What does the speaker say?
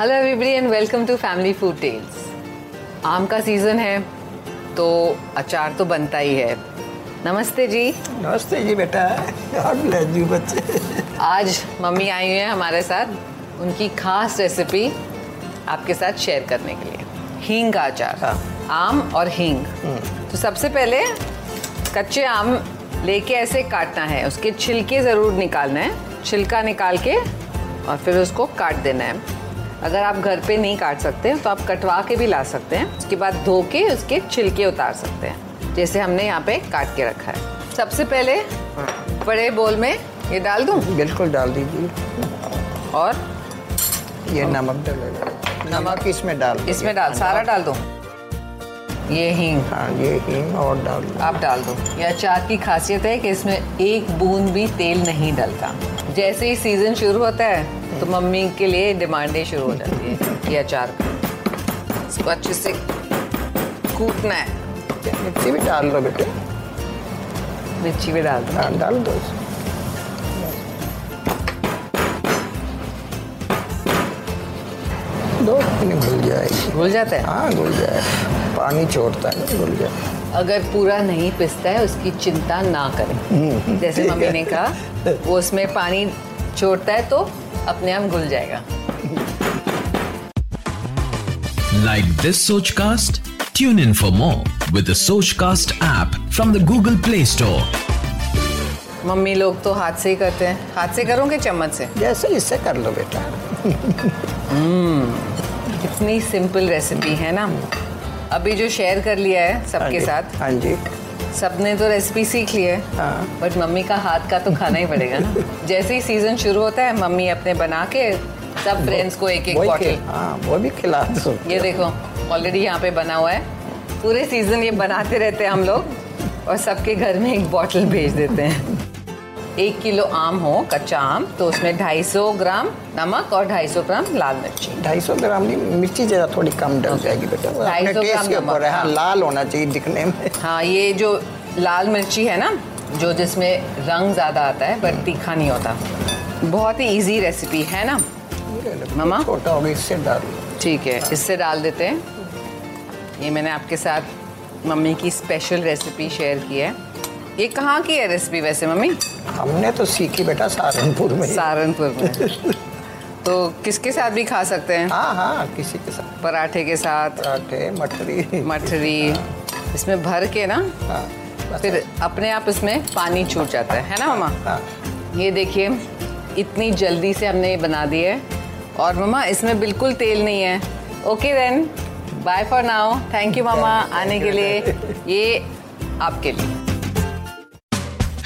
Hello everybody and welcome to family food tales आम का season है तो अचार तो बनता ही है। नमस्ते जी। नमस्ते जी बेटा। यू बच्चे। आज मम्मी आई हुई हैं हमारे साथ उनकी खास रेसिपी आपके साथ शेयर करने के लिए। हींग का अचार। हाँ। आम और हींग। तो सबसे पहले कच्चे आम लेके ऐसे काटना है। उसके छिलके ज़रूर निकालना है। छिलका निकाल के और फिर उसको काट देना है। अगर आप घर पे नहीं काट सकते तो आप कटवा के भी ला सकते हैं। उसके बाद धो के उसके छिलके उतार सकते हैं जैसे हमने यहाँ पे काट के रखा है। सबसे पहले बड़े बोल में ये डाल दूँ? बिल्कुल डाल दीजिए। और ये नमक डालेगा नमक इसमें डाल इसमें डाल सारा डाल दूँ? ये हींग हाँ ये हींग और डाल दो। आप डाल दो। ये अचार की खासियत है कि इसमें एक बूंद भी तेल नहीं डलता। जैसे ही सीज़न शुरू होता है तो मम्मी के लिए डिमांडें शुरू हो जाती है ये अचार का। इसको अच्छे से कूटना है। मिर्ची भी डाल दो बेटे। मिर्ची भी डाल दो। हाँ डाल दो दो मिनट घुल जाएगी? भूल जाता है? हाँ घुल जाए। पानी छोड़ता है घुल जाए। अगर पूरा नहीं पिसता है उसकी चिंता ना करें। जैसे मम्मी ने कहा वो उसमें पानी छोड़ता है तो अपने आप घुल जाएगा। Like this Sochcast? Tune in for more with the Sochcast app from the Google Play Store. Mummy लोग तो हाथ से ही करते हैं। हाथ से करूँ कि चम्मच से? जैसे इससे कर लो बेटा। इतनी सिंपल रेसिपी है ना। अभी जो शेयर कर लिया है हाँ सबके साथ। हाँ जी। सबने तो रेसिपी सीख ली है। हाँ। बट मम्मी का हाथ का तो खाना ही पड़ेगा ना। जैसे ही सीज़न शुरू होता है मम्मी अपने बना के सब फ्रेंड्स को एक एक बॉटल हाँ वो भी खिला दो। ये देखो ऑलरेडी यहाँ पे बना हुआ है। पूरे सीज़न ये बनाते रहते हैं हम लोग और सबके घर में एक बॉटल भेज देते हैं। एक किलो आम हो कच्चा आम तो उसमें 250 ग्राम नमक और 250 ग्राम लाल मिर्ची। ढाई सौ ग्राम नहीं मिर्ची जरा थोड़ी कम डल जाएगी बेटा। ढाई सौ 250 ग्राम ऊपर है लाल होना चाहिए दिखने में। हाँ ये जो लाल मिर्ची है ना जो जिसमें रंग ज़्यादा आता है बट तीखा नहीं होता। बहुत ही ईजी रेसिपी है ना? मामा? छोटा होगा इससे डाल। ठीक है इससे डाल देते हैं। ये मैंने आपके साथ मम्मी की स्पेशल रेसिपी शेयर की है। ये कहाँ की है रेसिपी वैसे मम्मी? हमने तो सीखी बेटा सहारनपुर में सहारनपुर में। तो किसके साथ भी खा सकते हैं? हाँ हाँ किसी के साथ। पराठे के साथ। पराठे मठरी। मठरी। इसमें भर के ना हाँ फिर अपने आप इसमें पानी छूट जाता है है ना मामा हाँ। ये देखिए इतनी जल्दी से हमने ये बना दी है। और मम्मा इसमें बिल्कुल तेल नहीं है। Okay then bye for now thank you मामा आने के लिए। ये आपके लिए।